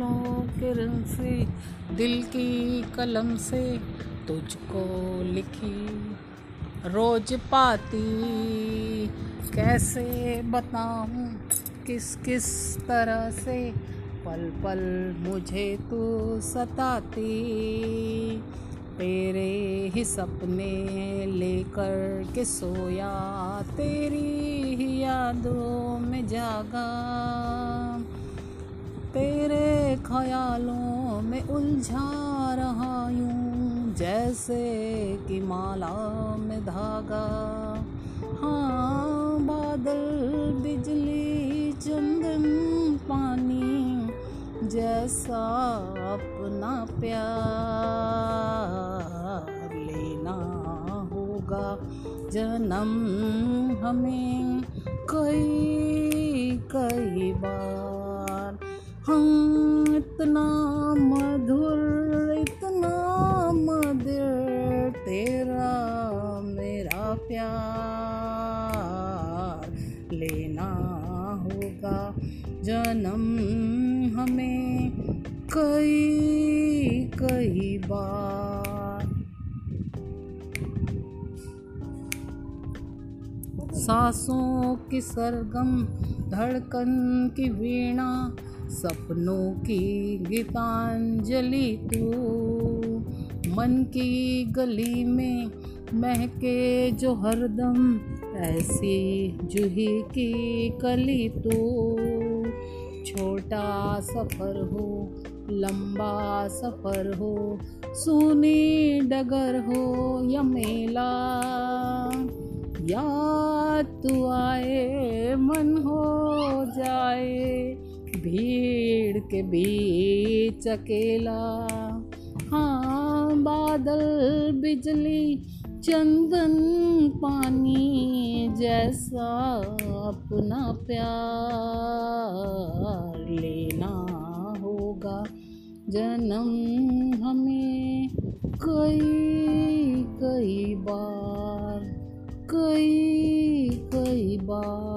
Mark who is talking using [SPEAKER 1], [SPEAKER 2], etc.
[SPEAKER 1] शेर से, दिल की कलम से तुझको लिखी रोज पाती। कैसे बताऊँ, किस किस तरह से पल पल मुझे तू सताती। तेरे ही सपने लेकर के सोया, तेरी ही यादों में जागा। तेरे ख्यालों में उलझा रहा यूँ, जैसे कि माला में धागा। हाँ बादल, बिजली, चंदन, पानी, जैसा अपना प्यार लेना होगा। जन्म हमें कई कई बार हम इतना मधुर इतना मधुर तेरा मेरा प्यार लेना होगा। जन्म हमें कई कई बार। सांसों की सरगम, धड़कन की वीणा सपनों की गीतांजलि तू। मन की गली में महके जो हरदम, ऐसी जूही की कली तू। छोटा सफ़र हो, लंबा सफ़र हो, सुनी डगर हो या मेला। या तू आए, मन हो जाए भीड़ के बीच अकेला। हाँ बादल, बिजली, चंदन, पानी जैसा अपना प्यार लेना होगा। जन्म हमें कई कई बार, कई कई बार।